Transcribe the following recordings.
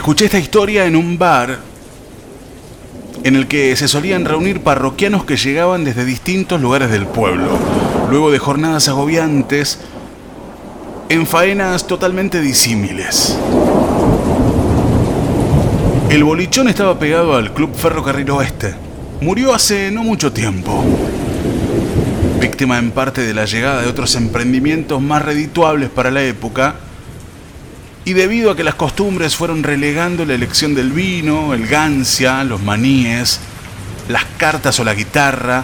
Escuché esta historia en un bar en el que se solían reunir parroquianos que llegaban desde distintos lugares del pueblo, luego de jornadas agobiantes en faenas totalmente disímiles. El bolichón estaba pegado al Club Ferrocarril Oeste. Murió hace no mucho tiempo, víctima en parte de la llegada de otros emprendimientos más redituables para la época, y debido a que las costumbres fueron relegando la elección del vino, el gancia, los maníes, las cartas o la guitarra,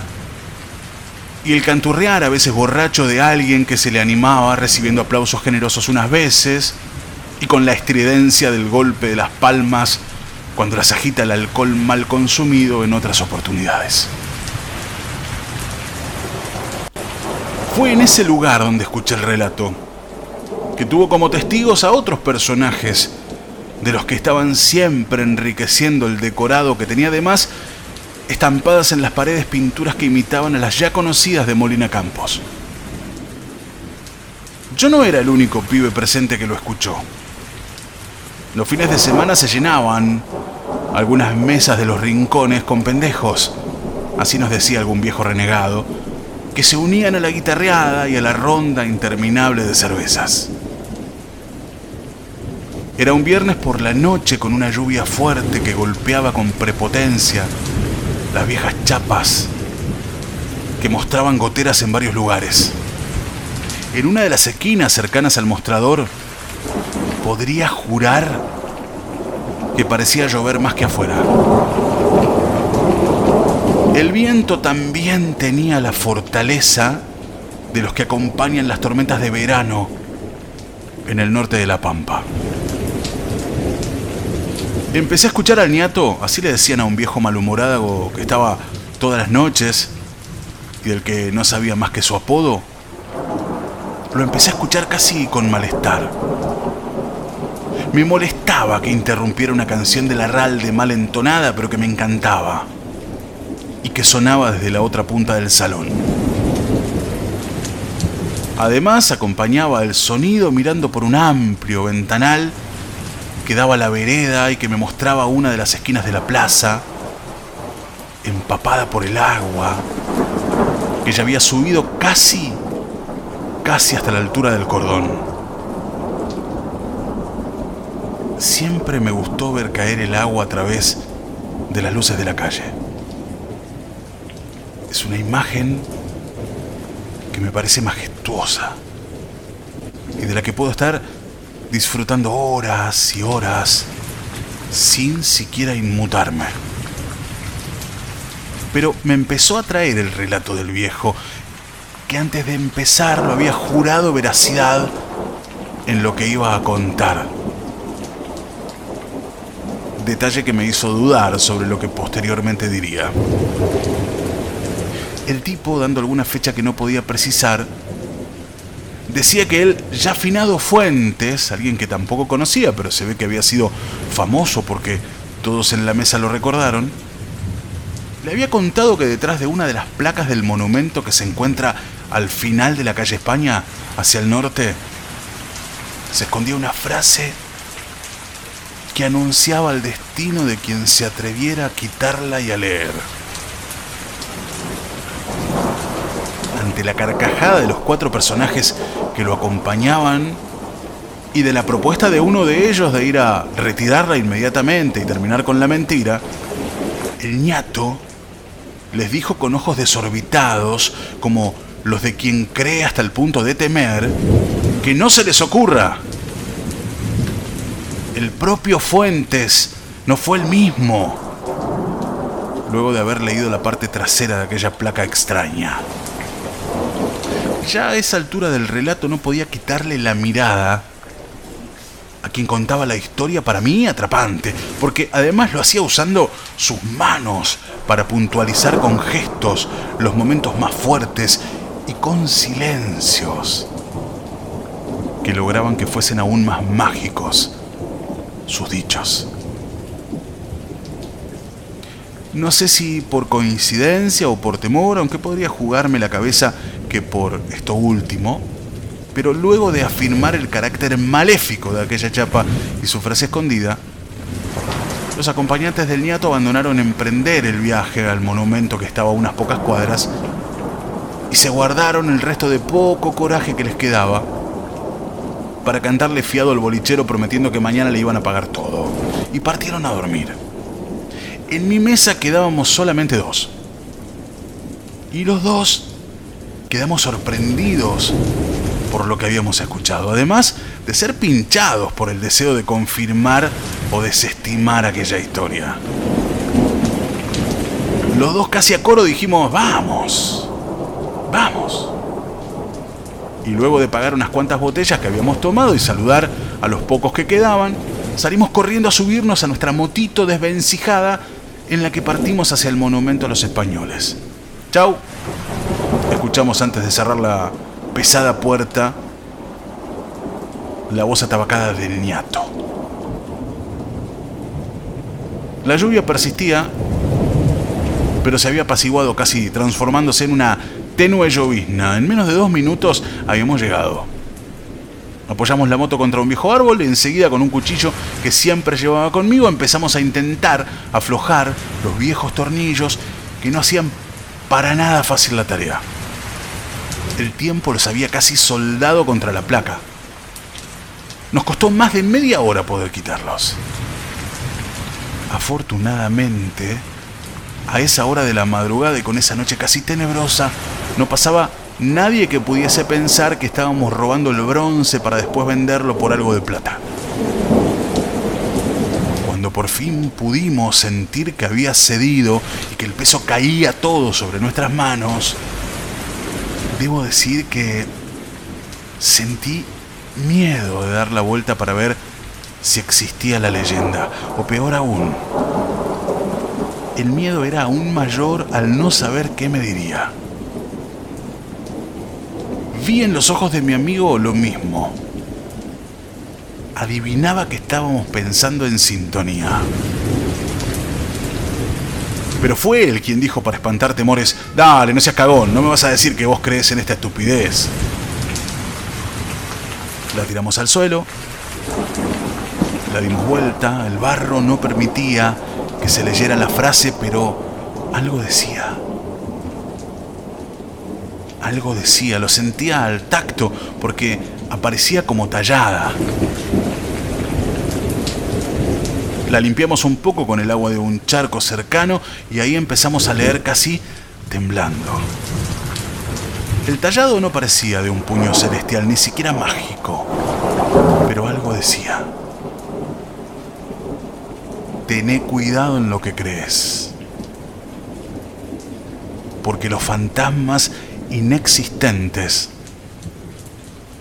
y el canturrear a veces borracho de alguien que se le animaba recibiendo aplausos generosos unas veces, y con la estridencia del golpe de las palmas cuando las agita el alcohol mal consumido en otras oportunidades. Fue en ese lugar donde escuché el relato, que tuvo como testigos a otros personajes, de los que estaban siempre enriqueciendo el decorado que tenía además estampadas en las paredes pinturas que imitaban a las ya conocidas de Molina Campos. Yo no era el único pibe presente que lo escuchó. Los fines de semana se llenaban algunas mesas de los rincones con pendejos, así nos decía algún viejo renegado, que se unían a la guitarreada y a la ronda interminable de cervezas. Era un viernes por la noche con una lluvia fuerte que golpeaba con prepotencia las viejas chapas que mostraban goteras en varios lugares. En una de las esquinas cercanas al mostrador, podría jurar que parecía llover más que afuera. El viento también tenía la fortaleza de los que acompañan las tormentas de verano en el norte de La Pampa. Empecé a escuchar al niato, así le decían a un viejo malhumorado que estaba todas las noches y del que no sabía más que su apodo. Lo empecé a escuchar casi con malestar. Me molestaba que interrumpiera una canción de la RAL mal entonada, pero que me encantaba y que sonaba desde la otra punta del salón. Además acompañaba el sonido mirando por un amplio ventanal que daba la vereda y que me mostraba una de las esquinas de la plaza, empapada por el agua, que ya había subido casi, casi hasta la altura del cordón. Siempre me gustó ver caer el agua a través de las luces de la calle. Es una imagen que me parece majestuosa y de la que puedo estar disfrutando horas y horas sin siquiera inmutarme. Pero me empezó a traer el relato del viejo, que antes de empezar lo había jurado veracidad en lo que iba a contar. Detalle que me hizo dudar sobre lo que posteriormente diría el tipo, dando alguna fecha que no podía precisar, decía que él, ya afinado Fuentes, alguien que tampoco conocía, pero se ve que había sido famoso porque todos en la mesa lo recordaron, le había contado que detrás de una de las placas del monumento que se encuentra al final de la calle España, hacia el norte, se escondía una frase que anunciaba el destino de quien se atreviera a quitarla y a leer. ante la carcajada de los cuatro personajes que lo acompañaban y de la propuesta de uno de ellos de ir a retirarla inmediatamente y terminar con la mentira, el ñato les dijo con ojos desorbitados, como los de quien cree hasta el punto de temer, que no se les ocurra. El propio Fuentes no fue el mismo, luego de haber leído la parte trasera de aquella placa extraña. Ya a esa altura del relato no podía quitarle la mirada a quien contaba la historia para mí atrapante, porque además lo hacía usando sus manos para puntualizar con gestos los momentos más fuertes y con silencios que lograban que fuesen aún más mágicos sus dichos. No sé si por coincidencia o por temor, aunque podría jugarme la cabeza por esto último, pero luego de afirmar el carácter maléfico de aquella chapa y su frase escondida, los acompañantes del niato abandonaron emprender el viaje al monumento que estaba a unas pocas cuadras y se guardaron el resto de poco coraje que les quedaba para cantarle fiado al bolichero prometiendo que mañana le iban a pagar todo. Y partieron a dormir. En mi mesa quedábamos solamente dos. Y los dos quedamos sorprendidos por lo que habíamos escuchado, además de ser pinchados por el deseo de confirmar o desestimar aquella historia. Los dos casi a coro dijimos, vamos, vamos. Y luego de pagar unas cuantas botellas que habíamos tomado y saludar a los pocos que quedaban, salimos corriendo a subirnos a nuestra motito desvencijada en la que partimos hacia el monumento a los españoles. Chau. Escuchamos antes de cerrar la pesada puerta la voz atabacada del niato. La lluvia persistía, pero se había apaciguado casi transformándose en una tenue llovizna. En menos de dos minutos habíamos llegado. Apoyamos la moto contra un viejo árbol y enseguida con un cuchillo que siempre llevaba conmigo empezamos a intentar aflojar los viejos tornillos que no hacían para nada fácil la tarea el tiempo los había casi soldado contra la placa. Nos costó más de media hora poder quitarlos. Afortunadamente, a esa hora de la madrugada y con esa noche casi tenebrosa, no pasaba nadie que pudiese pensar que estábamos robando el bronce para después venderlo por algo de plata. Cuando por fin pudimos sentir que había cedido y que el peso caía todo sobre nuestras manos, debo decir que sentí miedo de dar la vuelta para ver si existía la leyenda, o peor aún, el miedo era aún mayor al no saber qué me diría. Vi en los ojos de mi amigo lo mismo. Adivinaba que estábamos pensando en sintonía. Pero fue él quien dijo para espantar temores, dale, no seas cagón, no me vas a decir que vos crees en esta estupidez. La tiramos al suelo, la dimos vuelta, el barro no permitía que se leyera la frase, pero algo decía. Algo decía, lo sentía al tacto, porque aparecía como tallada. La limpiamos un poco con el agua de un charco cercano y ahí empezamos a leer casi temblando. El tallado no parecía de un puño celestial, ni siquiera mágico, pero algo decía. Tené cuidado en lo que crees, porque los fantasmas inexistentes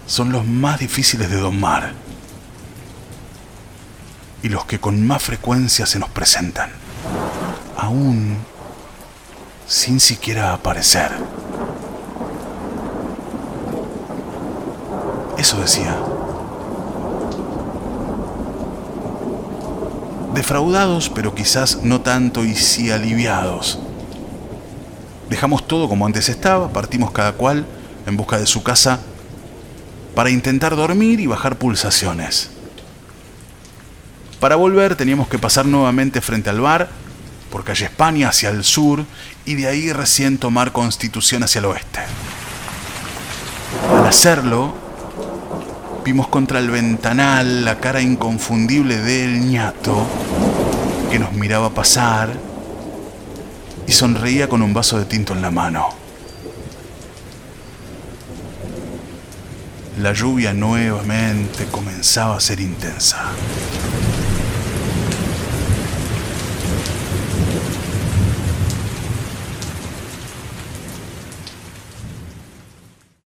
son los más difíciles de domar y los que con más frecuencia se nos presentan, aún sin siquiera aparecer. Eso decía. Defraudados, pero quizás no tanto y sí aliviados. Dejamos todo como antes estaba, partimos cada cual en busca de su casa para intentar dormir y bajar pulsaciones. Para volver teníamos que pasar nuevamente frente al bar, por calle España hacia el sur y de ahí recién tomar Constitución hacia el oeste. Al hacerlo, vimos contra el ventanal la cara inconfundible del ñato que nos miraba pasar y sonreía con un vaso de tinto en la mano. La lluvia nuevamente comenzaba a ser intensa.